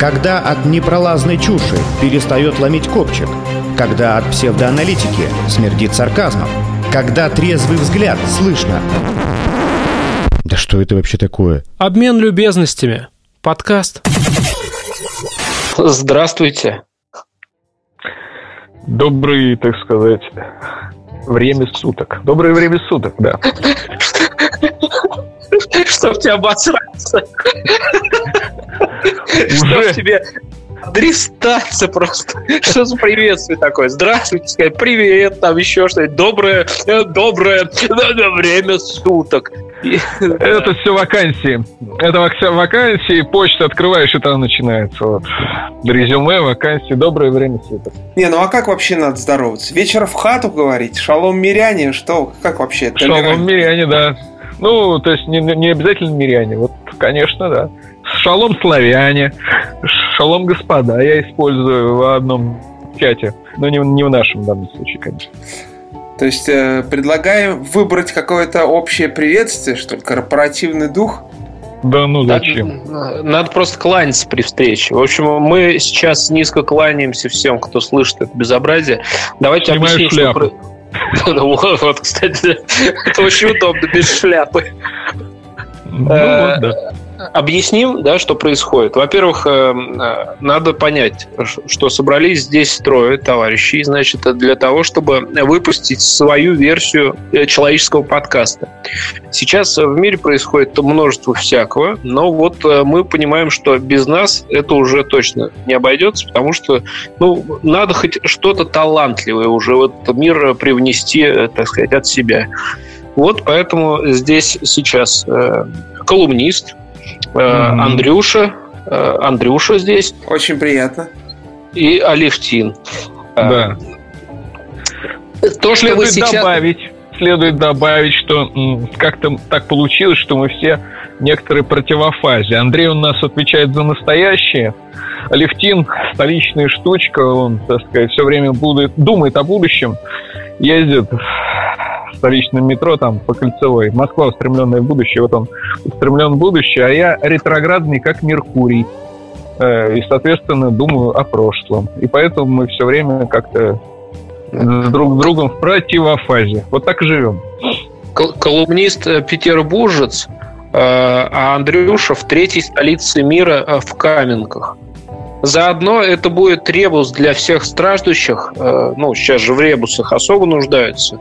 Когда от непролазной чуши перестает ломить копчик. Когда от псевдоаналитики смердит сарказмом. Когда трезвый взгляд слышно. Да что это вообще такое? Обмен любезностями. Подкаст. Здравствуйте. Добрый, так сказать, время суток. Доброе время суток, да. Чтоб тебя обосраться. Чтоб тебе дристаться просто. Что за приветствие такое? Здравствуйте, сказать, привет, там еще что-нибудь. Доброе, э, доброе время суток. Это все вакансии. Это все вакансии, почта открываешь, и там начинается. Вот. Резюме, вакансии, доброе время суток. Не, ну а как вообще надо здороваться? Вечером в хату говорить? Шалом миряне? Что? Как вообще? Шалом миряне, да. Ну, то есть не, не обязательно миряне. Вот, конечно, да. Шалом славяне, шалом господа я использую в одном чате. Но не, не в нашем данном случае, конечно. То есть э, предлагаем выбрать какое-то общее приветствие, что ли, корпоративный дух? Да ну зачем? Надо, надо просто кланяться при встрече. В общем, мы сейчас низко кланяемся всем, кто слышит это безобразие. Давайте Снимаю объясним, шляпу. что... Вот, вот, кстати, это очень удобно, без шляпы. Ну, Э, вот, да. Объясним, да, что происходит. Во-первых, э, э, надо понять, что собрались здесь трое товарищей, значит, для того, чтобы выпустить свою версию э, человеческого подкаста. Сейчас в мире происходит множество всякого, но вот э, мы понимаем, что без нас это уже точно не обойдется, потому что, ну, надо хоть что-то талантливое уже в этот мир привнести, э, так сказать, от себя. Вот поэтому здесь сейчас э, колумнист, Мгм. Андрюша, э, Андрюша здесь Очень приятно. и Алевтин. Э, Да. То, что вы Следует сейчас... добавить, следует добавить, что как-то так получилось, что мы все некоторые противофазе. Андрей у нас отвечает за настоящее, Левтин столичная штучка, он, так сказать, все время будет, думает о будущем, ездит в столичном метро там по кольцевой. Москва устремленная в будущее, вот он устремлен в будущее, а я ретроградный, как Меркурий. Э, И, соответственно, думаю о прошлом. И поэтому мы все время как-то друг с другом в противофазе. Вот так и живем. Кол- колумнист э, петербуржец, э, а Андрюша в третьей столице мира в Каменках. Заодно это будет ребус для всех страждущих, э, ну, сейчас же в ребусах особо нуждаются,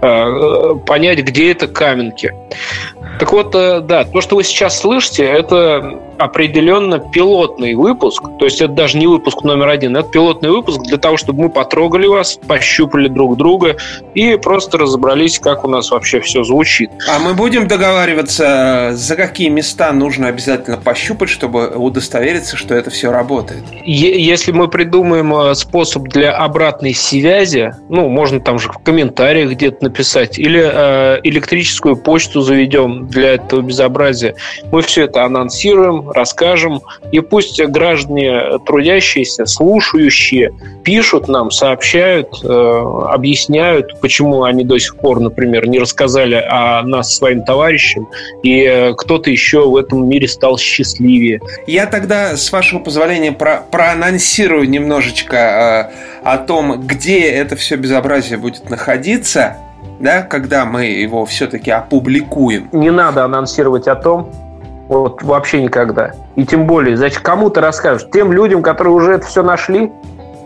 э, понять, где это Каменки. Так вот, э, да, то, что вы сейчас слышите, это определенно пилотный выпуск. То есть это даже не выпуск номер один, это пилотный выпуск для того, чтобы мы потрогали вас, пощупали друг друга и просто разобрались, как у нас вообще все звучит. А мы будем договариваться, за какие места нужно обязательно пощупать, чтобы удостовериться, что это все работает. Если мы придумаем э, способ для обратной связи, ну, можно там же в комментариях где-то написать, или э, электрическую почту заведем для этого безобразия, мы все это анонсируем, расскажем, и пусть граждане трудящиеся, слушающие, пишут нам, сообщают, э, объясняют, почему они до сих пор, например, не рассказали о нас своим товарищам, и э, кто-то еще в этом мире стал счастливее. Я тогда, с вашего позволения, про проанонсирую немножечко э, о том, где это все безобразие будет находиться, да, когда мы его все-таки опубликуем. не надо анонсировать о том, вот вообще никогда. И тем более, значит, кому ты расскажешь? Тем людям, которые уже это все нашли?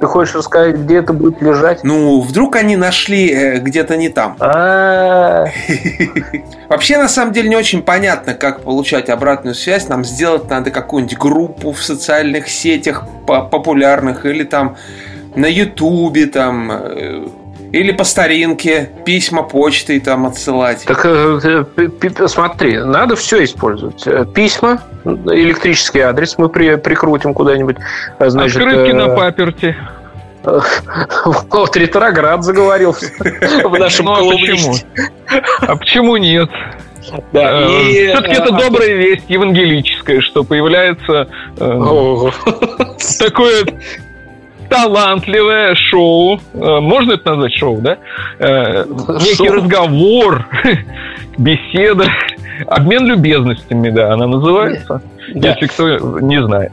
Ты хочешь рассказать, где это будет лежать? Ну, вдруг они нашли э, где-то не там. А, Вообще, на самом деле, не очень понятно, как получать обратную связь. Нам сделать надо какую-нибудь группу в социальных сетях по- популярных или там на Ютубе там э, или по старинке письма почтой там отсылать. Так э, э, смотри, надо все использовать. Э, Письма, электрический адрес мы при- прикрутим куда-нибудь. э, Значит, Открытки э, на паперте. Вот ретроград заговорил в нашем Ну, а колумнисте. А почему нет? Да, и, Все-таки это добрая весть евангелическая, что появляется такое талантливое шоу. Э, Можно это назвать шоу, да? Э, Некий Шоу. разговор, беседа, обмен любезностями, да, она называется. Да. Если кто не знает.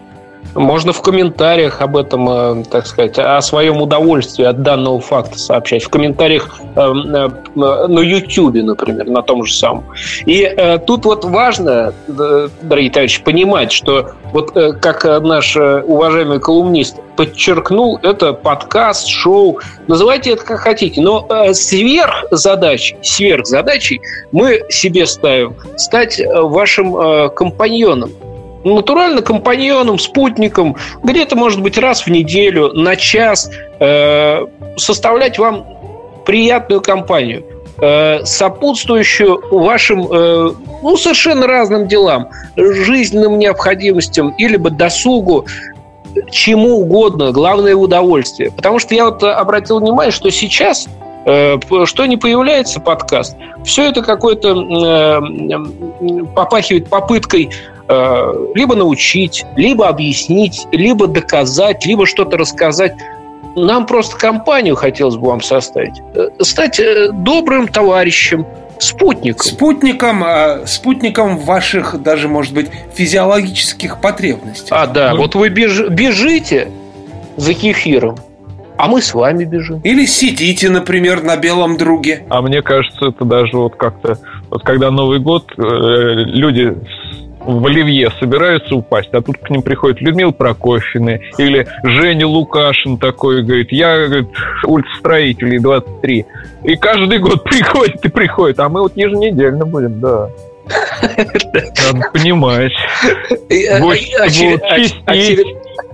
Можно в комментариях об этом, э, так сказать, о своем удовольствии от данного факта сообщать. В комментариях э, э, на YouTube, например, на том же самом. И тут вот важно, дорогие товарищи, понимать, что вот как наш уважаемый колумнист подчеркнул, это подкаст, шоу, называйте это как хотите, но сверх задачей, сверх задачей мы себе ставим стать вашим компаньоном, натурально компаньоном, спутником, где-то, может быть, раз в неделю, на час, э, составлять вам приятную компанию, э, сопутствующую вашим, э, ну, совершенно разным делам, жизненным необходимостям, или бы досугу, чему угодно, главное удовольствие. Потому что я вот обратил внимание, что сейчас э, что не появляется подкаст, все это какое-то э, попахивает попыткой Э, либо научить, либо объяснить, либо доказать, либо что-то рассказать. Нам просто компанию хотелось бы вам составить. Э, стать э, добрым товарищем, спутником. Спутником, спутником ваших даже, может быть, физиологических потребностей. А, да. Ну... Вот вы беж, бежите за кефиром, а мы с вами бежим. Или сидите, например, на белом друге. А мне кажется, это даже вот как-то... Вот когда Новый год, люди в Оливье собираются упасть, а тут к ним приходит Людмила Прокофьевна или Женя Лукашин такой, говорит, я, говорит, улицестроителей 23. И каждый год приходит и приходит, а мы вот еженедельно будем, да. Надо понимать.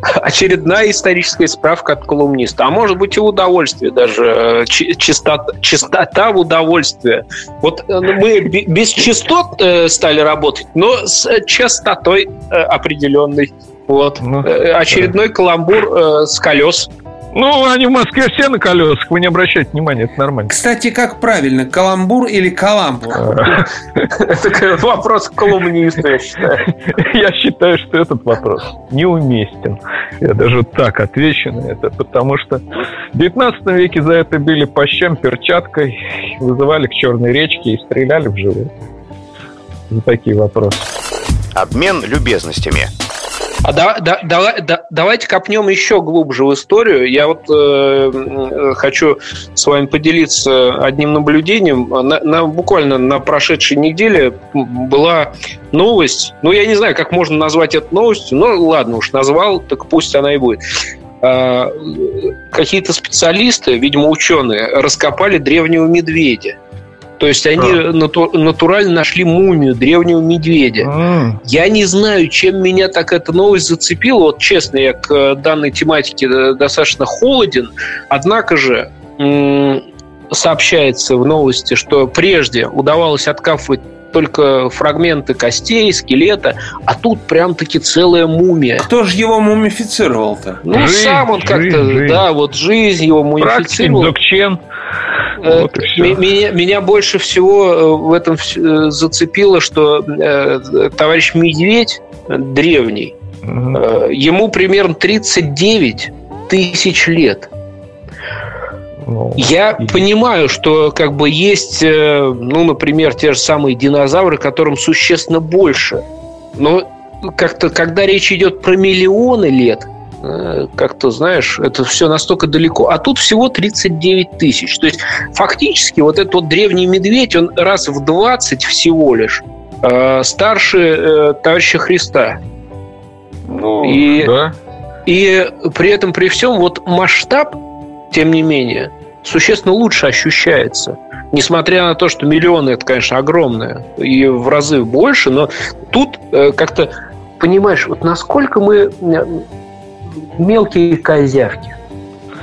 Очередная историческая справка от колумниста. А может быть и удовольствие даже. Чистота, чистота в удовольствие. Вот э, мы без частот э, стали работать, но с частотой э, определенной. Вот. Ну, Очередной каламбур с колес. Ну, они в Москве все на колесах, вы не обращайте внимания, это нормально. Кстати, как правильно, каламбур или каламбур? Это вопрос колумниста, я считаю. Я считаю, что этот вопрос неуместен. Я даже так отвечу на это, потому что в 19 веке за это били по щам перчаткой, вызывали к Черной речке и стреляли в живот. За такие вопросы. Обмен любезностями. А да, да, да, да, давайте копнем еще глубже в историю. Я вот э, хочу с вами поделиться одним наблюдением. На, на, буквально на прошедшей неделе была новость. Ну, я не знаю, как можно назвать это новостью. но ладно уж, назвал, так пусть она и будет а, какие-то специалисты, видимо, ученые, раскопали древнего медведя. То есть они а. нату- натурально нашли мумию древнего медведя. А. Я не знаю, чем меня так эта новость зацепила. Вот честно, я к э, данной тематике э, достаточно холоден. Однако же сообщается в новости, что прежде удавалось откапывать только фрагменты костей, скелета, а тут прям-таки целая мумия. Кто же его мумифицировал-то? Ну, жизнь, сам он как-то, да, вот жизнь его мумифицировал. Практик, Э, вот меня, меня больше всего э, в этом э, зацепило, что товарищ Медведь древний, угу. ему примерно 39 тысяч лет. Ну, Я и... понимаю, что как бы есть, ну, например, те же самые динозавры, которым существенно больше. Но как-то, когда речь идет про миллионы лет, Э, как-то, знаешь, это все настолько далеко. А тут всего 39 тысяч. То есть, фактически, вот этот вот древний медведь, он раз в 20 всего лишь э, старше э, товарища Христа. Ну, и, да. и при этом, при всем, вот масштаб, тем не менее, существенно лучше ощущается. Несмотря на то, что миллионы это, конечно, огромное и в разы больше, но тут э, как-то понимаешь, вот насколько мы мелкие козявки.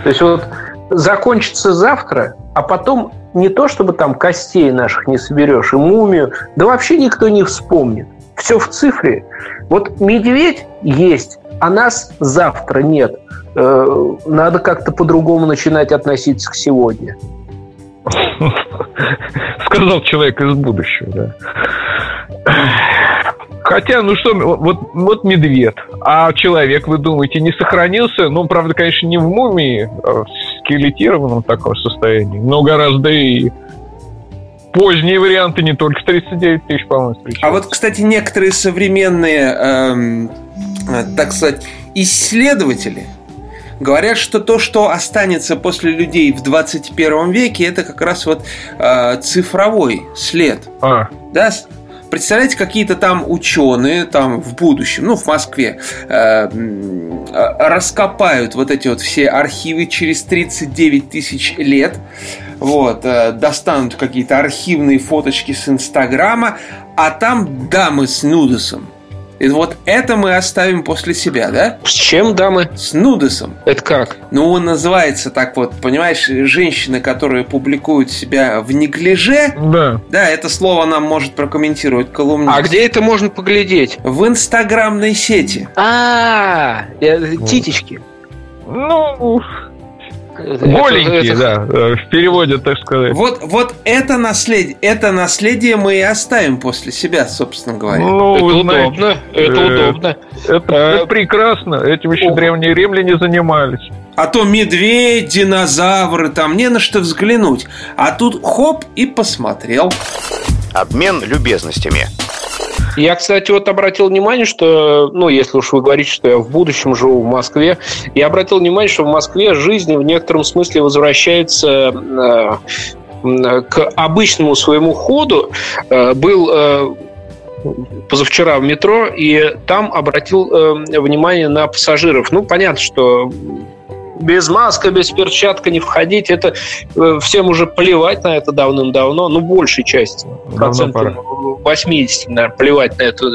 То есть вот закончится завтра, а потом не то, чтобы там костей наших не соберешь, и мумию, да вообще никто не вспомнит. Все в цифре. Вот медведь есть, а нас завтра нет. Э, надо как-то по-другому начинать относиться к сегодня. Сказал человек из будущего, да. Хотя, ну что, вот, вот медведь. А человек, вы думаете, не сохранился? Ну, правда, конечно, не в мумии, а в скелетированном таком состоянии, но гораздо и поздние варианты, не только 39 тысяч, по-моему, встречаются. А вот, кстати, некоторые современные эм, э, так сказать, исследователи говорят, что то, что останется после людей в 21 веке, это как раз вот э, цифровой след. А. Да? Представляете, какие-то там ученые там в будущем, ну, в Москве, э, раскопают вот эти вот все архивы через 39 тысяч лет, вот, э, достанут какие-то архивные фоточки с Инстаграма, а там дамы с нудосом. И вот это мы оставим после себя, да? С чем, дамы? С нудосом. Это как? Ну, он называется так вот, понимаешь, женщины, которые публикуют себя в неглиже. Да. Да, это слово нам может прокомментировать колумнист. А где это можно поглядеть? В инстаграмной сети. А, титечки. Ну, Голенькие, да, э, в переводе, так сказать. Вот, вот это наследие, это наследие мы и оставим после себя, собственно говоря. Ну, это удобно, это э, удобно. Это, а... это прекрасно, этим еще О. древние римляне занимались. А то медведь, динозавры, там не на что взглянуть. А тут хоп и посмотрел. Обмен любезностями. Я, кстати, вот обратил внимание, что, ну, если уж вы говорите, что я в будущем живу в Москве, я обратил внимание, что в Москве жизнь в некотором смысле возвращается э, к обычному своему ходу. Э, был э, позавчера в метро, и там обратил внимание на пассажиров. Ну, понятно, что без маска, без перчатка не входить. Это э, всем уже плевать на это давным-давно, ну, большей части. Процентов 80, наверное, плевать на эту,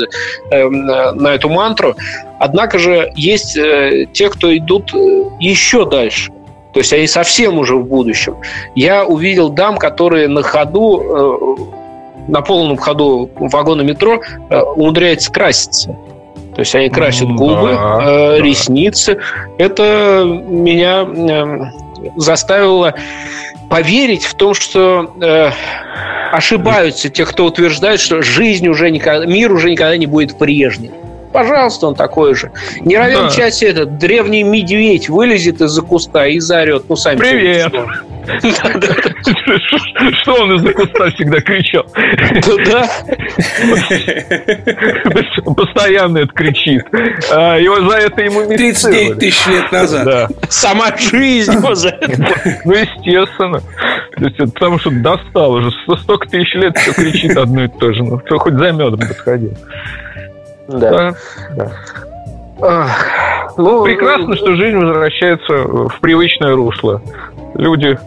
э, на эту мантру. Однако же есть э, те, кто идут еще дальше. То есть они совсем уже в будущем. Я увидел дам, которые на ходу, на полном ходу вагона метро умудряются краситься. То есть они красят губы, да, э, ресницы. Это меня э, заставило поверить в том, что э, ошибаются те, кто утверждает, что жизнь уже никогда, мир уже никогда не будет прежним. Пожалуйста, он такой же. Не равен да. части этот древний медведь вылезет из-за куста и заорет. Ну, сами Привет! Что он из-за куста всегда кричал? Да. Постоянно это кричит. А, его за это ему 39 тысяч лет назад. Сама жизнь его за это. Ну, естественно. То есть, потому что достал уже. Столько тысяч лет все кричит одно и то же. Ну, кто хоть за медом подходил. Да. да. Ну, Прекрасно, что жизнь возвращается в привычное русло. Люди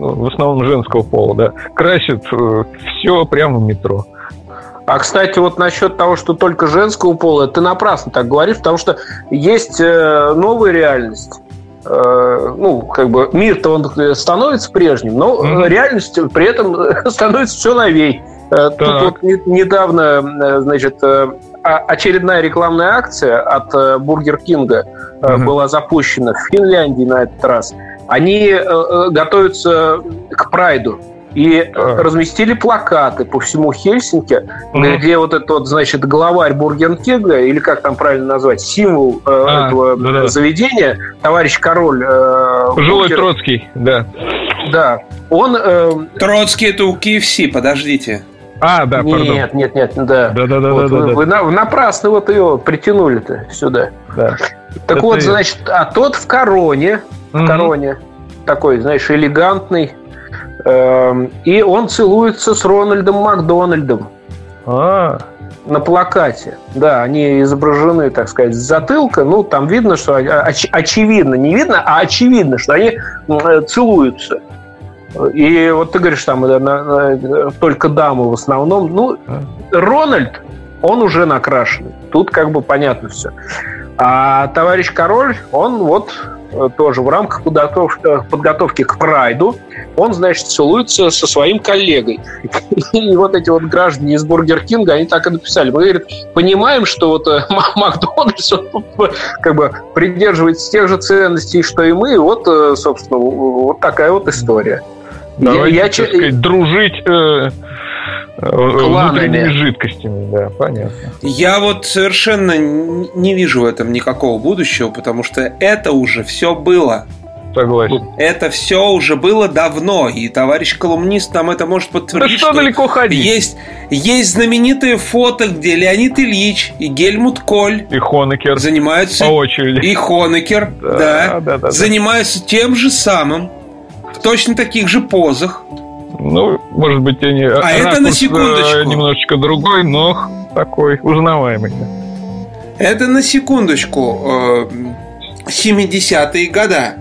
в основном женского пола, да, красят э, все прямо в метро. А, кстати, вот насчет того, что только женского пола, ты напрасно так говоришь, потому что есть э, новая реальность. Э, ну, как бы мир-то он становится прежним, но mm-hmm. реальность при этом становится все новей. Так. Тут вот недавно, значит, очередная рекламная акция от Бургер Кинга mm-hmm. была запущена в Финляндии на этот раз – они э, э, готовятся к прайду и а. разместили плакаты по всему Хельсинки, mm где вот этот вот, значит, главарь Бургенкега, или как там правильно назвать, символ э, а, этого да, да. заведения, товарищ король... Э, Жилой Троцкий, да. Да. Он... Э, Троцкий это у KFC, подождите. А, да, нет, пардон. Нет, нет, нет, да. Да, да, да, вот, да, вы, да. Вы на, напрасно вот ее притянули-то сюда. Да. Так это вот, и... значит, а тот в короне, в mm короне. Такой, знаешь, элегантный. Эм, и он целуется с Рональдом Макдональдом. А, на плакате. Да, они изображены, так сказать, с затылка. Ну, там видно, что оч- очевидно, не видно, а очевидно, что они э, целуются. И вот ты говоришь, там на, на, только дамы в основном. Ну, Рональд, он уже накрашенный. Тут как бы понятно все. А товарищ король, он вот Э, тоже в рамках подготовки, к прайду, он, значит, целуется со своим коллегой. И вот эти вот граждане из Бургер Кинга, они так и написали. Мы, говорит, понимаем, что вот э, Макдональдс как бы придерживается тех же ценностей, что и мы. Вот, э, собственно, вот такая вот история. Давайте, я, я, так сказать, дружить Внутренними жидкостями, да, понятно. Я вот совершенно не вижу в этом никакого будущего, потому что это уже все было. Согласен. Это все уже было давно, и товарищ колумнист нам это может подтвердить. Да что, что далеко ходить? Есть, есть знаменитые фото, где Леонид Ильич и Гельмут Коль и Хонекер занимаются по очереди. И Хонекер, да, да, да, да занимаются тем же самым в точно таких же позах. Ну, может быть, они а это на секундочку. немножечко другой, но такой узнаваемый. Это на секундочку. 70-е э, года.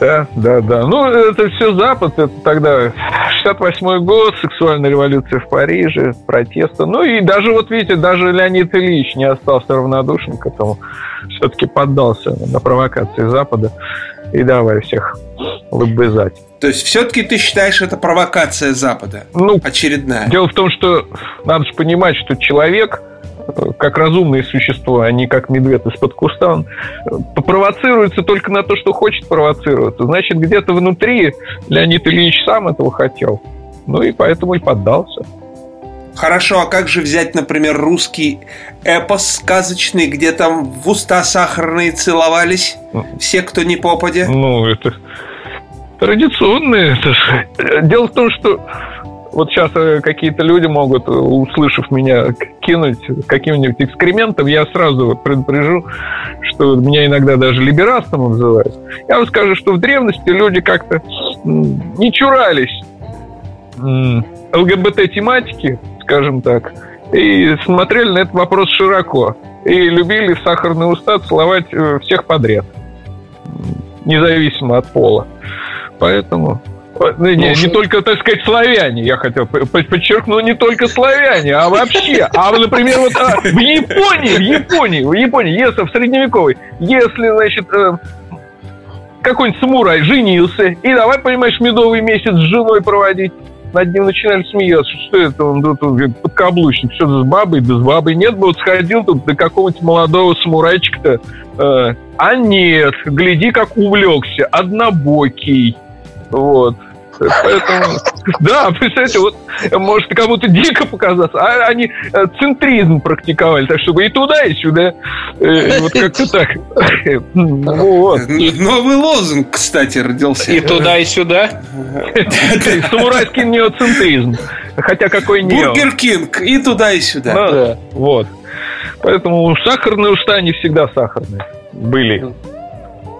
Да, да, да. Ну, это все Запад, это тогда 68-й год, сексуальная революция в Париже, протесты. Ну и даже, вот видите, даже Леонид Ильич не остался равнодушен к этому. Все-таки поддался на провокации Запада и давай всех лобызать. То есть все-таки ты считаешь это провокация Запада? Ну, очередная. Дело в том, что надо же понимать, что человек как разумное существо, а не как медведь из-под куста, он провоцируется только на то, что хочет провоцироваться. Значит, где-то внутри Леонид Ильич сам этого хотел. Ну и поэтому и поддался. Хорошо, а как же взять, например, русский эпос сказочный, где там в уста сахарные целовались все, кто не попадя? Ну, это традиционные. Дело в том, что вот сейчас э, какие-то люди могут, э, услышав меня, кинуть каким-нибудь экскрементом, я сразу предупрежу, что меня иногда даже либерастом называют. Я вам скажу, что в древности люди как-то не чурались ЛГБТ-тематики, скажем так, и смотрели на этот вопрос широко. И любили в сахарные уста целовать э, всех подряд, независимо от пола. Поэтому не, не, не только, так сказать, славяне, я хотел подчеркну, не только славяне, а вообще. А, например, вот а, в Японии, в Японии, в Японии, если в средневековой, если, значит, э, какой-нибудь самурай женился, и давай, понимаешь, медовый месяц с женой проводить, над ним начинали смеяться, что это он тут подкаблучник, все с бабой, без бабы. Нет бы вот сходил тут до какого-нибудь молодого самурайчика-то. Э, а нет, гляди, как увлекся, однобокий. Вот. Поэтому, да, представьте, вот может кому-то дико показаться, а они э, центризм практиковали, так чтобы и туда, и сюда. Э, вот как-то так. Вот. Новый лозунг, кстати, родился. И туда, и сюда. Самурайский неоцентризм. Хотя какой не. Бургер Кинг и туда, и сюда. Ну вот. Поэтому сахарные уста не всегда сахарные были.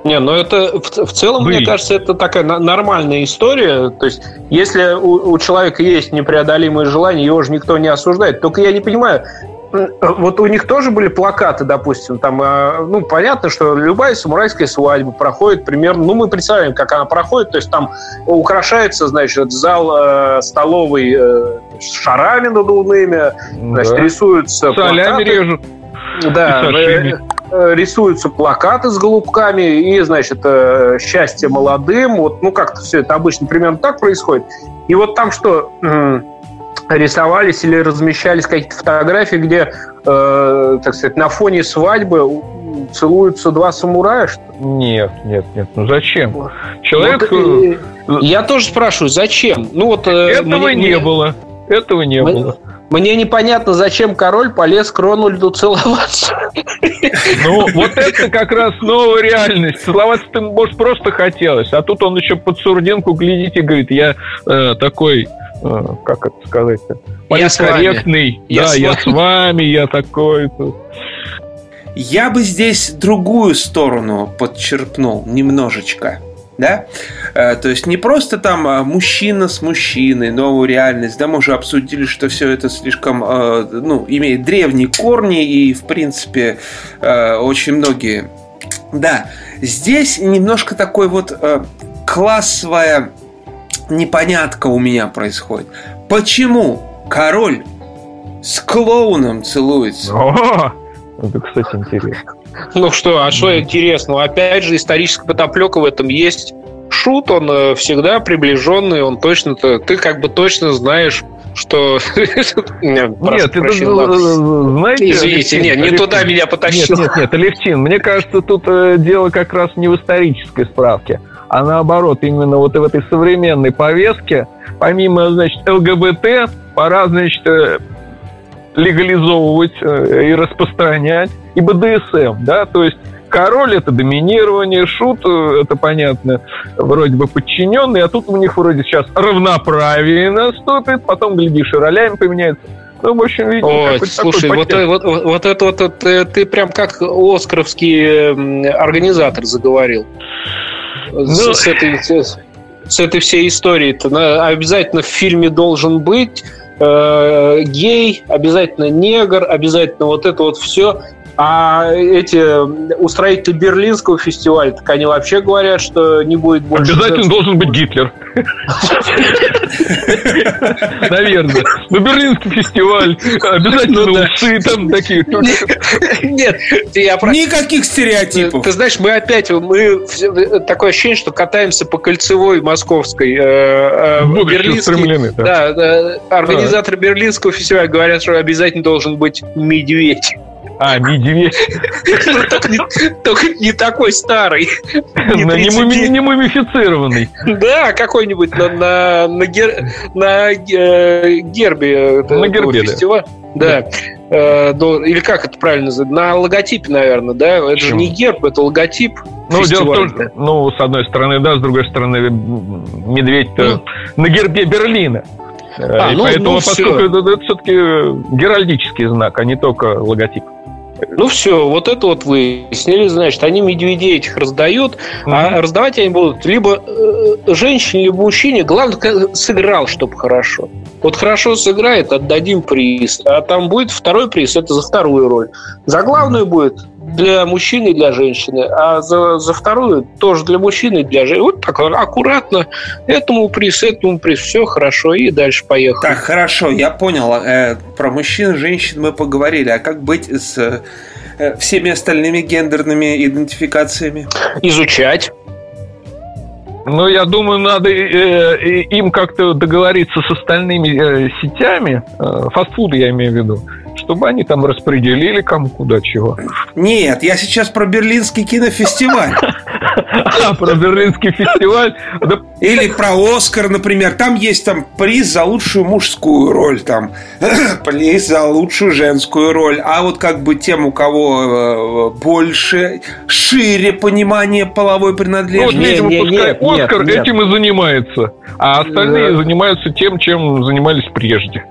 Не, ну это в, в целом, Были. мне кажется, это такая нормальная история. То есть, если у, у человека есть непреодолимое желание, его же никто не осуждает. Только я не понимаю, вот у них тоже были плакаты, допустим, там, а, ну, понятно, что любая самурайская свадьба проходит примерно, ну, мы представляем, как она проходит, то есть там украшается, значит, зал э, столовый э, шарами надувными, значит, да. рисуются Солями плакаты. режут. Да, рисуются плакаты с голубками и, значит, э, счастье молодым. Вот, ну, как-то все это обычно примерно так происходит. И вот там что рисовались или размещались какие-то фотографии, где, э, так сказать, на фоне свадьбы целуются два самурая? Что? Нет, нет, нет. Ну зачем? Человек. Вот, я тоже спрашиваю, зачем? Ну вот этого мне, не мне... было. Этого не мы... было. Мне непонятно, зачем король полез к Рональду целоваться. Ну, вот это как раз новая реальность. Целоваться ты, может, просто хотелось. А тут он еще под сурдинку глядит и говорит, я э, такой э, как это сказать-то? Политкорректный. Я да, я с вами, я такой. Я бы здесь другую сторону подчеркнул немножечко да? Э, то есть не просто там а, мужчина с мужчиной, новую реальность, да, мы уже обсудили, что все это слишком, э, ну, имеет древние корни и, в принципе, э, очень многие... Да, здесь немножко такой вот классовая непонятка у меня происходит. Почему король с клоуном целуется? О, это, кстати, интересно. Ну что, а что интересного? Опять же, историческая подоплека в этом есть. Шут, он э, всегда приближенный, он точно, ты как бы точно знаешь, что... Нет, это, э, знаете... Извините, нет, не туда меня потащил. Нет, нет, нет, Алевтин, мне кажется, тут э, дело как раз не в исторической справке, а наоборот, именно вот в этой современной повестке, помимо, значит, ЛГБТ, пора, значит, легализовывать и распространять и БДСМ, да, то есть король это доминирование, шут это понятно, вроде бы подчиненный, а тут у них вроде сейчас равноправие наступит, потом, глядишь, и ролями поменяется. Ну, в общем, видимо, Ой, слушай, вот, вот, вот, вот это вот, это, ты прям как оскаровский организатор заговорил. Ну, с, с, этой, с, с этой всей историей-то. Обязательно в фильме должен быть э, гей, обязательно негр, обязательно вот это вот все. А эти устроители Берлинского фестиваля, так они вообще говорят, что не будет больше... Обязательно должен быть Гитлер. Наверное. Ну, Берлинский фестиваль, обязательно ну усы там такие. Нет, я про... Никаких стереотипов. Ты знаешь, мы опять, мы такое ощущение, что катаемся по кольцевой московской. Э, э, Берлинский, да, организаторы Берлинского фестиваля говорят, что обязательно должен быть медведь. А, медведь. Только не такой старый. Не мумифицированный. Да, какой-нибудь на э, гербе На гербе, да. Э, или как это правильно называть? На логотипе, наверное, да? Это же не герб, это логотип. Ну, дело в том, что, ну, с одной стороны, да, с другой стороны, медведь ну. на гербе Берлина. А, и ну, поэтому, ну, поскольку все. это, это все-таки геральдический знак, а не только логотип. Ну все, вот это вот выяснили, значит, они медведей этих раздают, mm-hmm. а раздавать они будут либо э, женщине, либо мужчине. Главное, сыграл, чтобы хорошо. Вот хорошо сыграет, отдадим приз. А там будет второй приз, это за вторую роль. За главную будет для мужчины и для женщины, а за, за вторую тоже для мужчины и для женщины. Вот так аккуратно, этому приз, этому приз, все хорошо, и дальше поехали. Так, хорошо, я понял. Э, про мужчин, женщин мы поговорили, а как быть с э, всеми остальными гендерными идентификациями? Изучать. Ну, я думаю, надо э, э, им как-то договориться с остальными э, сетями, э, фастфуды я имею в виду, чтобы они там распределили кому куда чего. Нет, я сейчас про Берлинский кинофестиваль. А, про Берлинский фестиваль? Или про Оскар, например. Там есть там приз за лучшую мужскую роль, там приз за лучшую женскую роль. А вот как бы тем, у кого э, больше, шире понимание половой принадлежности. Ну, вот, видимо, пускай Оскар этим и занимается. А остальные занимаются тем, чем занимались прежде.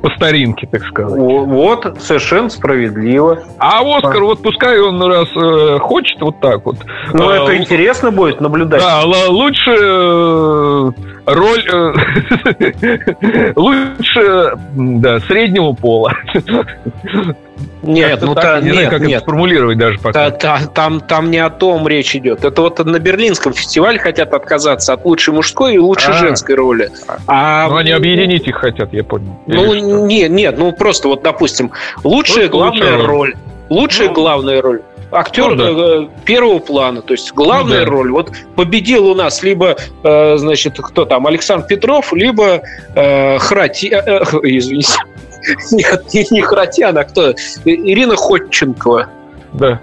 По старинке, так сказать. Вот, совершенно справедливо. А Оскар, вот пускай он раз э, хочет вот так вот. Ну, а, это интересно будет наблюдать. Да, лучше э, роль э, лучше да, среднего пола. Нет, ну так, та, не нет, знаю, как нет. это сформулировать даже пока. Та, та, там, там не о том речь идет. Это вот на Берлинском фестивале хотят отказаться от лучшей мужской и лучшей а, женской роли. А, ну, они объединить их хотят, я понял. Ну, нет, нет, ну просто вот, допустим, лучшая ну, главная лучшая роль. Лучшая ну, главная роль актер ну, да. Э, первого плана, то есть главная ну, да. роль. Вот победил у нас либо, э, значит, кто там, Александр Петров, либо э, Храти... Э, э, извините. Нет, не, не Харатьян, а кто? Ирина Ходченкова. Да.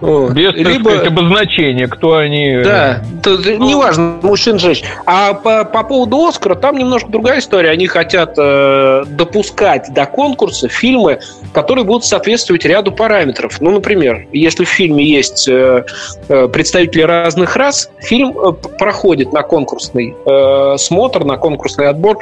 Вот. Без, Либо... сказать, обозначения, кто они. Э, да, то, ну... неважно, мужчин, женщин. А по, по поводу Оскара, там немножко другая история. Они хотят э, допускать до конкурса фильмы, которые будут соответствовать ряду параметров. Ну, например, если в фильме есть э, э представители разных рас, фильм э, проходит на конкурсный э, смотр, на конкурсный отбор.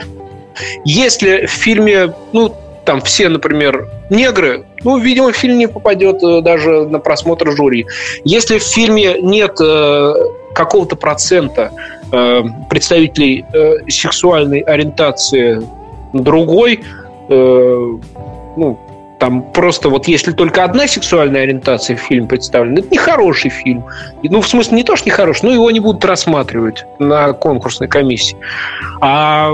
Если в фильме, ну, там все, например, негры, ну, видимо, фильм не попадет э, даже на просмотр жюри. Если в фильме нет э, какого-то процента э, представителей э, сексуальной ориентации другой, э, ну, там просто вот если только одна сексуальная ориентация в фильме представлена, это не хороший фильм. Ну, в смысле, не то, что не хороший, но его не будут рассматривать на конкурсной комиссии. А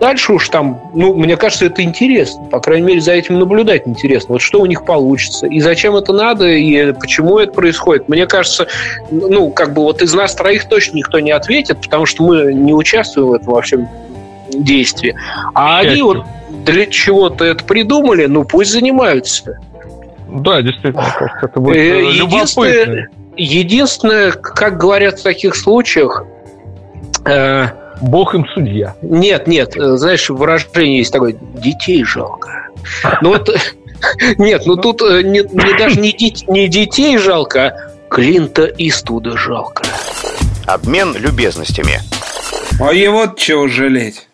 Дальше уж там, ну, мне кажется, это интересно. По крайней мере, за этим наблюдать интересно. Вот что у них получится. И зачем это надо, и почему это происходит. Мне кажется, ну, как бы вот из нас троих точно никто не ответит, потому что мы не участвуем в этом во всем действии. А они вот для чего-то это придумали, ну, пусть занимаются. Да, действительно, кажется, это будет э, единственное, единственное, как говорят в таких случаях, э, Бог им судья. Нет, нет, знаешь, выражение есть такое, детей жалко. Ну вот Нет, ну тут э, не, не даже не, дит, не детей жалко, а Клинта Иствуда жалко. Обмен любезностями. А его чего жалеть?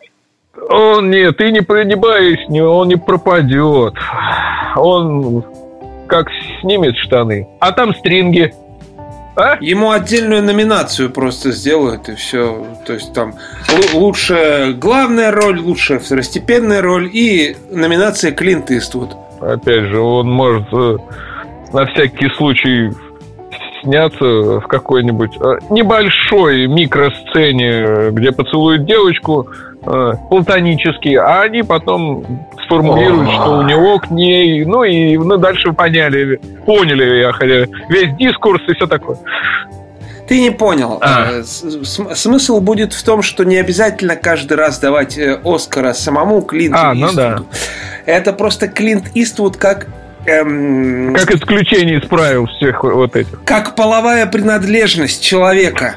Он нет, ты не, не бойся, он не пропадет. Он как снимет штаны, а там стринги. А? Ему отдельную номинацию просто сделают и все. То есть там лучшая главная роль, лучшая второстепенная роль и номинация Клинт Иствуд. Опять же, он может э, на всякий случай сняться в какой-нибудь э, небольшой микросцене, где поцелует девочку э, платонически, а они потом сформулируют, что у него к ней, ну и ну, дальше поняли, поняли я весь дискурс и все такое. Ты не понял. А. Смысл будет в том, что не обязательно каждый раз давать Оскара самому Клинту а, ну Да. Это просто Клинт Иствуд как Эм, как исключение из правил всех вот этих. Как половая принадлежность человека.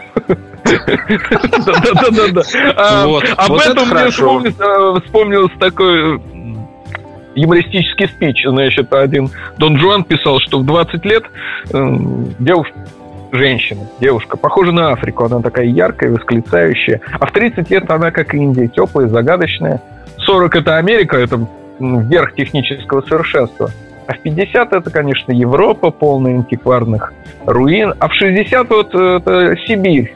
Да-да-да. А, об этом мне э, вспомнился такой юмористический спич. Значит, один Дон Жуан писал, что в 20 лет эм, девушка женщина, девушка, похожа на Африку. Она такая яркая, восклицающая. А в 30 лет она как Индия, теплая, загадочная. 40 это Америка, это верх технического совершенства. А в 50 это, конечно, Европа, полная антикварных руин. А в 60 вот это Сибирь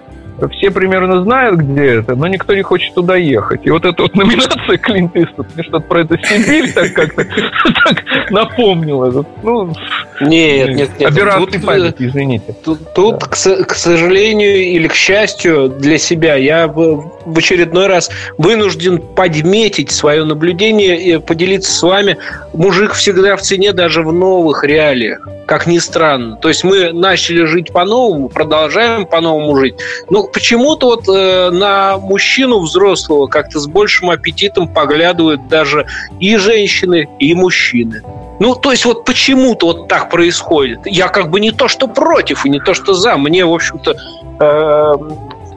все примерно знают, где это, но никто не хочет туда ехать. И вот эта вот номинация Клинт Иствуд мне что-то про это Сибирь так как-то так напомнила. Ну, нет, нет, нет. Операции памяти, извините. Тут, тут да. к, к сожалению или к счастью для себя, я в очередной раз вынужден подметить свое наблюдение и поделиться с вами. Мужик всегда в цене даже в новых реалиях как ни странно. То есть мы начали жить по-новому, продолжаем по-новому жить. Но почему-то вот э, на мужчину взрослого как-то с большим аппетитом поглядывают даже и женщины, и мужчины. Ну, то есть вот почему-то вот так происходит. Я как бы не то, что против, и не то, что за. Мне, в общем-то, э,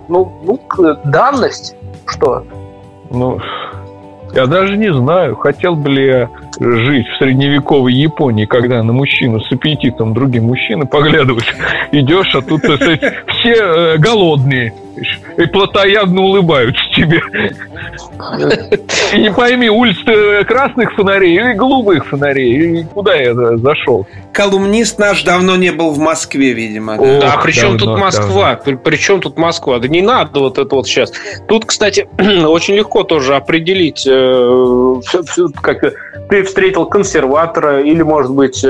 ну, ну, данность, что? Ну, я даже не знаю, хотел бы ли я жить в средневековой Японии, когда на мужчину с аппетитом другие мужчины поглядывают. Идешь, а тут все э, голодные и плотоядно улыбаются тебе. И не пойми, улица красных фонарей или голубых фонарей, и куда я зашел. Колумнист наш давно не был в Москве, видимо. Да, да при чем тут Москва? Давно. При чем тут Москва? Да не надо вот это вот сейчас. Тут, кстати, очень легко тоже определить, э, как ты встретил консерватора или, может быть, э,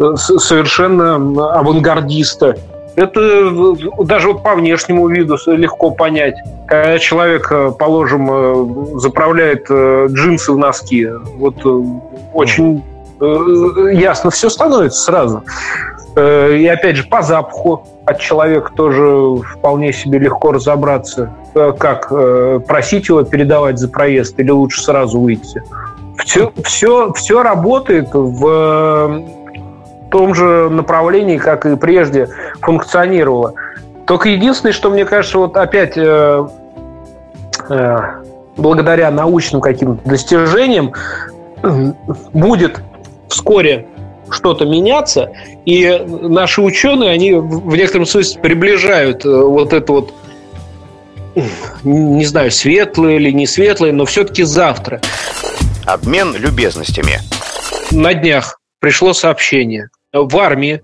э, совершенно авангардиста. Это даже вот по внешнему виду легко понять. Когда человек, э, положим, заправляет джинсы в носки, вот очень ясно все становится сразу. И опять же, по запаху от человека тоже вполне себе легко разобраться, как просить его передавать за проезд или лучше сразу выйти все, все, все работает в э, том же направлении, как и прежде функционировало. Только единственное, что мне кажется, вот опять э, э, благодаря научным каким-то достижениям э, будет вскоре что-то меняться, и наши ученые, они в некотором смысле приближают э, вот это вот не знаю, светлое или не светлое, но все-таки завтра. Обмен любезностями. На днях пришло сообщение. В армии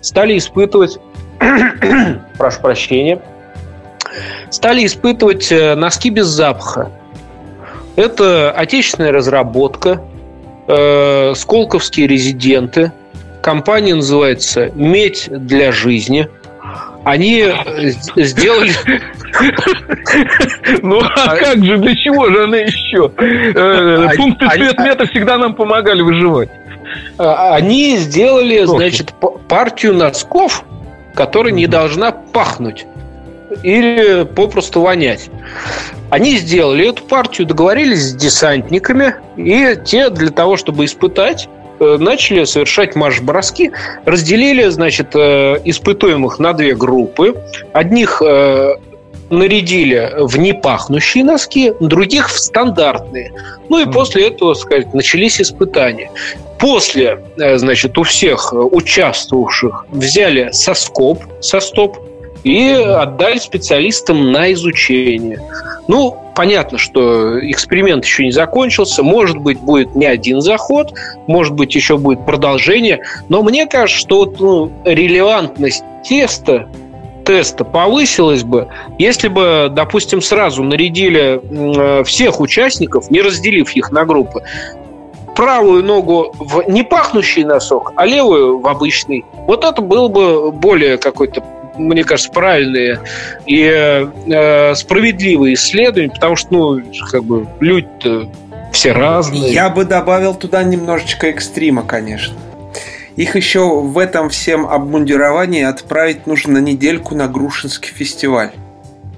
стали испытывать... прошу прощения. Стали испытывать э, носки без запаха. Это отечественная разработка, э, сколковские резиденты. Компания называется «Медь для жизни». Они э, сделали... Ну, а, а как же, для чего же она еще? Э, а, пункты цветмета всегда нам помогали выживать. Они сделали, значит, партию носков, которая не должна пахнуть или попросту вонять. Они сделали эту партию, договорились с десантниками, и те для того, чтобы испытать, Э, начали совершать марш-броски, разделили, значит, э, испытуемых на две группы. Одних э, нарядили в непахнущие носки, других в стандартные. Ну и mm. после этого, сказать, начались испытания. После, э, значит, у всех участвовавших взяли соскоп, состоп и отдали специалистам на изучение. Ну, понятно, что эксперимент еще не закончился. Может быть, будет не один заход, может быть, еще будет продолжение. Но мне кажется, что вот, ну, релевантность теста теста повысилась бы, если бы, допустим, сразу нарядили э, всех участников, не разделив их на группы, правую ногу в не пахнущий носок, а левую в обычный. Вот это было бы более какой-то мне кажется, правильные и э, справедливые исследования, потому что, ну, как бы люди все разные. Я бы добавил туда немножечко экстрима, конечно. Их еще в этом всем обмундировании отправить нужно на недельку на Грушинский фестиваль.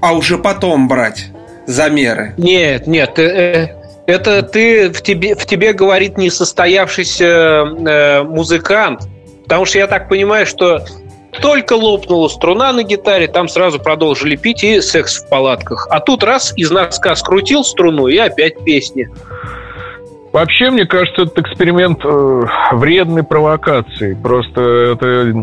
А уже потом брать замеры. Нет, нет, э, это ты в тебе, в тебе говорит несостоявшийся э, музыкант. Потому что я так понимаю, что только лопнула струна на гитаре, там сразу продолжили пить и секс в палатках. А тут раз из носка скрутил струну и опять песни. Вообще, мне кажется, этот эксперимент э, вредной провокации. Просто это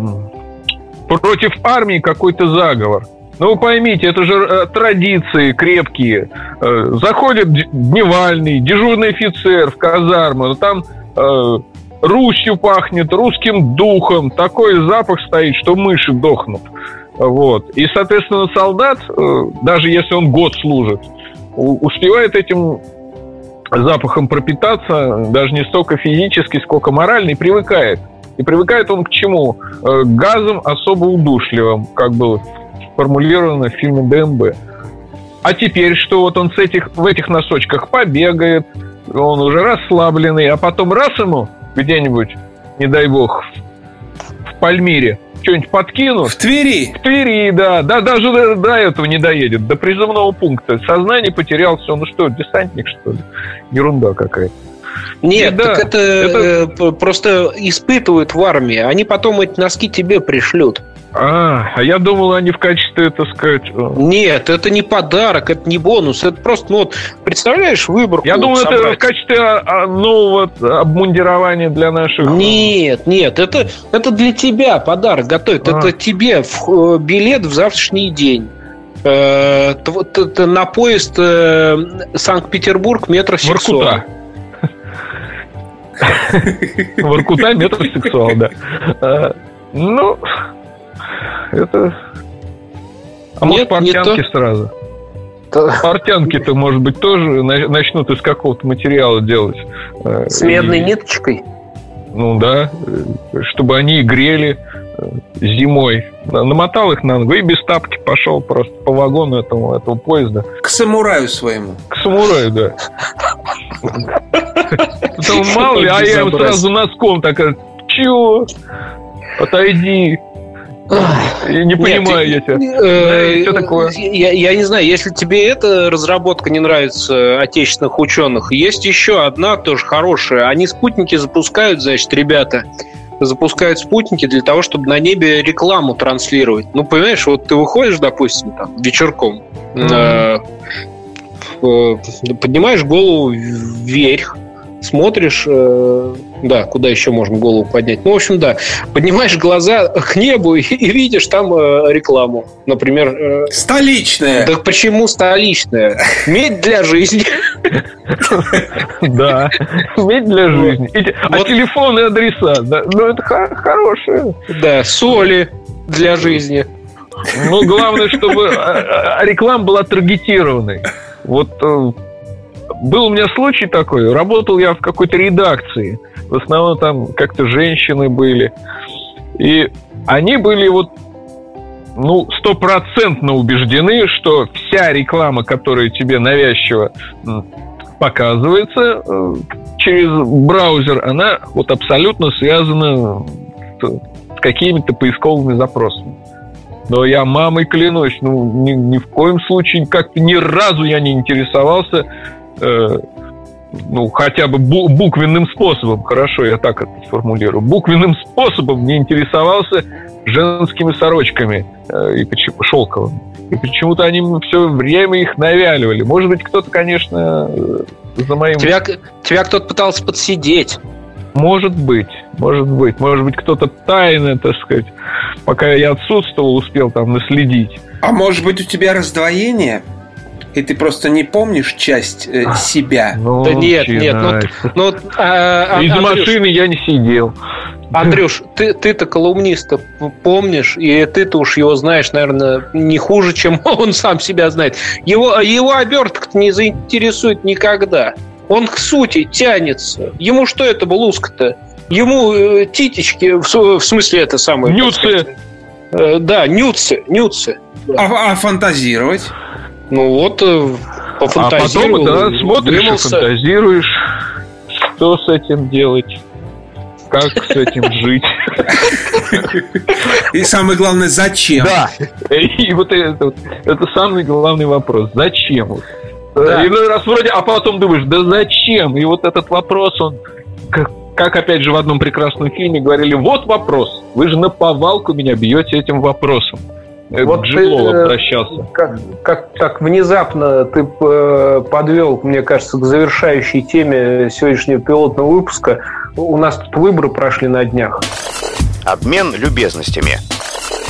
против армии какой-то заговор. Ну, вы поймите, это же э, традиции крепкие. Э, заходит дневальный, дежурный офицер в казарму, ну, там э, Русью пахнет, русским духом. Такой запах стоит, что мыши дохнут. Вот. И, соответственно, солдат, э, даже если он год служит, успевает этим запахом пропитаться даже не столько физически, сколько морально, и привыкает. И привыкает он к чему? Э, к газам особо удушливым, как было сформулировано в фильме ДМБ. А теперь что? Вот он с этих, в этих носочках побегает, он уже расслабленный, а потом раз ему где-нибудь, не дай бог, в Пальмире что-нибудь подкинут. В Твери? В Твери, да. Да, даже до, до этого не доедет, до призывного пункта. Сознание потерялся. Ну что, десантник, что ли? Ерунда какая-то. Нет, И, так это, это э, просто испытывают в армии. Они потом эти носки тебе пришлют. А, а я думал, они в качестве, так сказать... Э, Нет, это не подарок, это не бонус. Это просто, ну вот, представляешь, выбор. Я думал, собрать. это в качестве а, нового обмундирования для наших... Нет, нет, это, это для тебя подарок готовят. А. Это тебе э, билет в завтрашний день э, на поезд Санкт-Петербург метросексуал. Воркута. Воркута метросексуал, да. Ну, это... А Нет, может, портянки сразу? Портянки-то, может быть, тоже начнут из какого-то материала делать. Э, С медной и... ниточкой? Ну да, чтобы они грели э, зимой. Намотал их на ногу и без тапки пошел просто по вагону этого, этого поезда. К самураю своему. К самураю, да. Потом мало ли, а я сразу носком так, чего? Отойди. Я не понимаю я тебя. Э, что такое? Я, я не знаю, если тебе эта разработка не нравится отечественных ученых, есть еще одна тоже хорошая. Они спутники запускают, значит, ребята запускают спутники для того, чтобы на небе рекламу транслировать. Ну, понимаешь, вот ты выходишь, допустим, там, вечерком, mm-hmm. э, поднимаешь голову вверх, смотришь, э, да, куда еще можно голову поднять. Ну, в общем, да, поднимаешь глаза к небу и, и видишь там э, рекламу. Например... Э, столичная. Да почему столичная? Медь для жизни. Да, медь для жизни. А телефоны адреса, да, ну это хорошее. Да, соли для жизни. Ну, главное, чтобы а, а, реклама была таргетированной. Вот был у меня случай такой. Работал я в какой-то редакции. В основном там как-то женщины были. И они были вот ну, стопроцентно убеждены, что вся реклама, которая тебе навязчиво показывается э, через браузер, она вот абсолютно связана с какими-то поисковыми запросами. Но я мамой клянусь, ну, ни, ни в коем случае, как-то ни разу я не интересовался э, ну, хотя бы буквенным способом, хорошо, я так это сформулирую, буквенным способом не интересовался женскими сорочками э, и почему шелковыми. И почему-то они все время их навяливали. Может быть, кто-то, конечно, за моим... Тебя, тебя кто-то пытался подсидеть. Может быть, может быть. Может быть, кто-то тайно, так сказать, пока я отсутствовал, успел там наследить. А может быть, у тебя раздвоение? И ты просто не помнишь часть э, себя? Ну, да нет, нет. Ну, ну, а, а, Из Андрюш, машины я не сидел. Андрюш, ты, ты-то колумниста помнишь, и ты-то уж его знаешь, наверное, не хуже, чем он сам себя знает. Его, его обертка не заинтересует никогда. Он к сути тянется. Ему что это был узко-то? Ему э, титечки, в, в смысле это самое... Нюцы. Э, да, нюцы, нюцы. А, а фантазировать? Ну вот, э, пофантазировал. А потом, да, смотришь вымылся. и фантазируешь, что с этим делать, как с этим жить. И самое главное, зачем? Да, и вот это, это самый главный вопрос. Зачем? Да. И ну, раз вроде, а потом думаешь, да зачем? И вот этот вопрос, он как, как опять же в одном прекрасном фильме говорили, вот вопрос, вы же на повалку меня бьете этим вопросом. Вот Джиглов ты, обращался. Как, как так внезапно ты э, подвел, мне кажется, к завершающей теме сегодняшнего пилотного выпуска. У нас тут выборы прошли на днях. Обмен любезностями.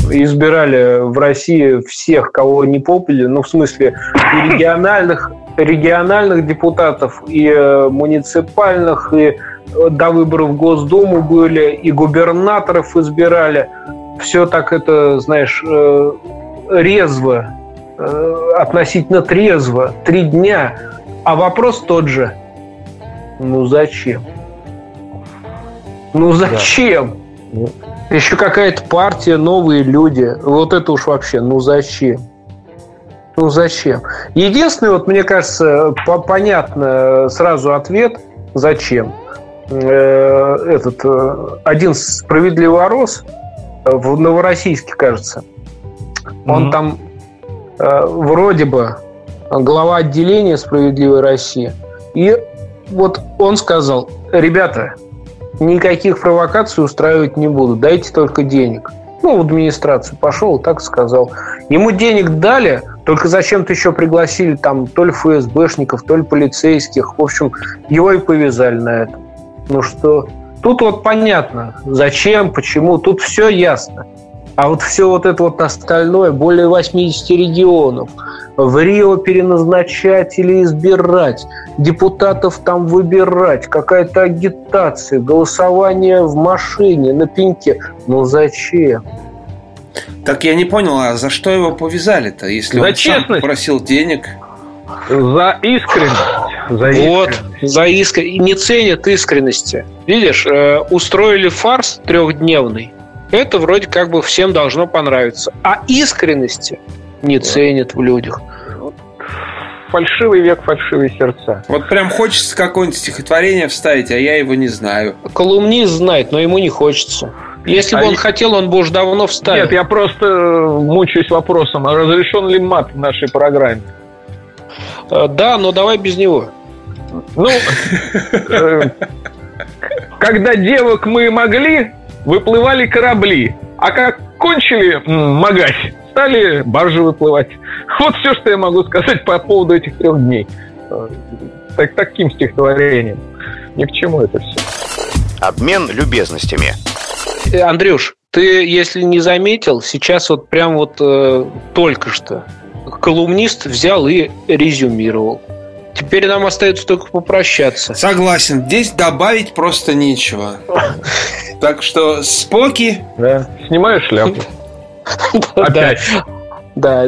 Избирали в России всех, кого не попили, ну, в смысле, и региональных, региональных депутатов, и э, муниципальных, и э, до выборов в Госдуму были, и губернаторов избирали – все так это, знаешь, э, резво, э, относительно трезво, три дня. А вопрос тот же. Ну зачем? Ну зачем? Да. Еще какая-то партия, новые люди. Вот это уж вообще, ну зачем? Ну зачем? Единственный, вот мне кажется, понятно сразу ответ, зачем. Э, этот один справедливый рос в Новороссийске, кажется. Он mm-hmm. там э, вроде бы глава отделения «Справедливой России». И вот он сказал, ребята, никаких провокаций устраивать не буду, дайте только денег. Ну, в администрацию пошел, так сказал. Ему денег дали, только зачем-то еще пригласили там то ли ФСБшников, то ли полицейских. В общем, его и повязали на это. Ну что, Тут вот понятно, зачем, почему, тут все ясно. А вот все вот это вот остальное, более 80 регионов, в Рио переназначать или избирать, депутатов там выбирать, какая-то агитация, голосование в машине, на пеньке. Ну зачем? Так я не понял, а за что его повязали-то, если за он честность. сам просил денег? За искренность. За вот, за искренность. Не ценят искренности. Видишь, э, устроили фарс трехдневный. Это вроде как бы всем должно понравиться. А искренности не ценят в людях. Фальшивый век, фальшивые сердца. Вот прям хочется какое-нибудь стихотворение вставить, а я его не знаю. Колумнист знает, но ему не хочется. Если а бы он хотел, он бы уже давно вставил. Нет, я просто мучаюсь вопросом, а разрешен ли мат в нашей программе? Э, да, но давай без него. Ну, э, когда девок мы могли, выплывали корабли. А как кончили магать, стали баржи выплывать. Вот все, что я могу сказать по поводу этих трех дней. Э, так, таким стихотворением. Ни к чему это все. Обмен любезностями. Андрюш, ты, если не заметил, сейчас вот прям вот э, только что колумнист взял и резюмировал. Теперь нам остается только попрощаться. Согласен. Здесь добавить просто нечего. Так что споки. Да. Снимаю шляпу. Опять. Да,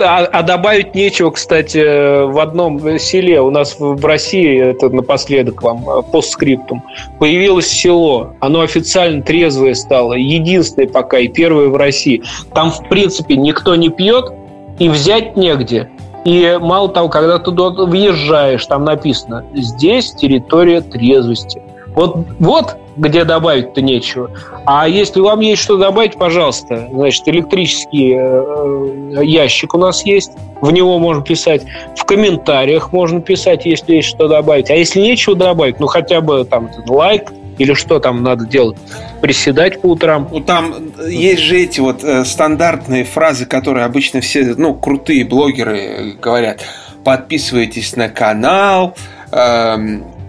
а, а добавить нечего, кстати, в одном селе у нас в России, это напоследок вам, постскриптум, появилось село, оно официально трезвое стало, единственное пока и первое в России. Там, в принципе, никто не пьет, и взять негде. И мало того, когда ты туда въезжаешь, там написано «Здесь территория трезвости». Вот, вот где добавить-то нечего. А если вам есть что добавить, пожалуйста, значит, электрический э, ящик у нас есть, в него можно писать, в комментариях можно писать, если есть что добавить. А если нечего добавить, ну хотя бы там лайк Или что там надо делать? Приседать по утрам? Ну, там есть же эти вот э, стандартные фразы, которые обычно все, ну, крутые блогеры говорят. Подписывайтесь на канал, э,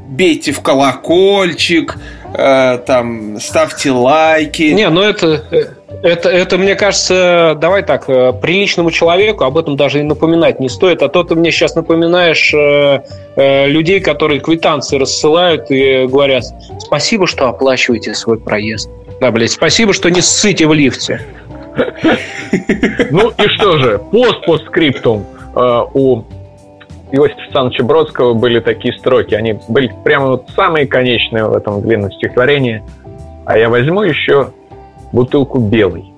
бейте в колокольчик, э, там, ставьте лайки. Не, ну это, это, это, мне кажется, давай так, э, приличному человеку об этом даже и напоминать не стоит. А то ты мне сейчас напоминаешь э, э, людей, которые квитанции рассылают и говорят, спасибо, что оплачиваете свой проезд. Да, блядь, спасибо, что не ссыте в лифте. Ну и что же, пост по скриптум э, у Иосифа Александровича Бродского были такие строки. Они были прямо вот самые конечные в этом длинном стихотворении. А я возьму еще бутылку белой.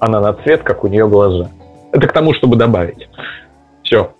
Она на цвет, как у нее глаза. Это к тому, чтобы добавить. Все.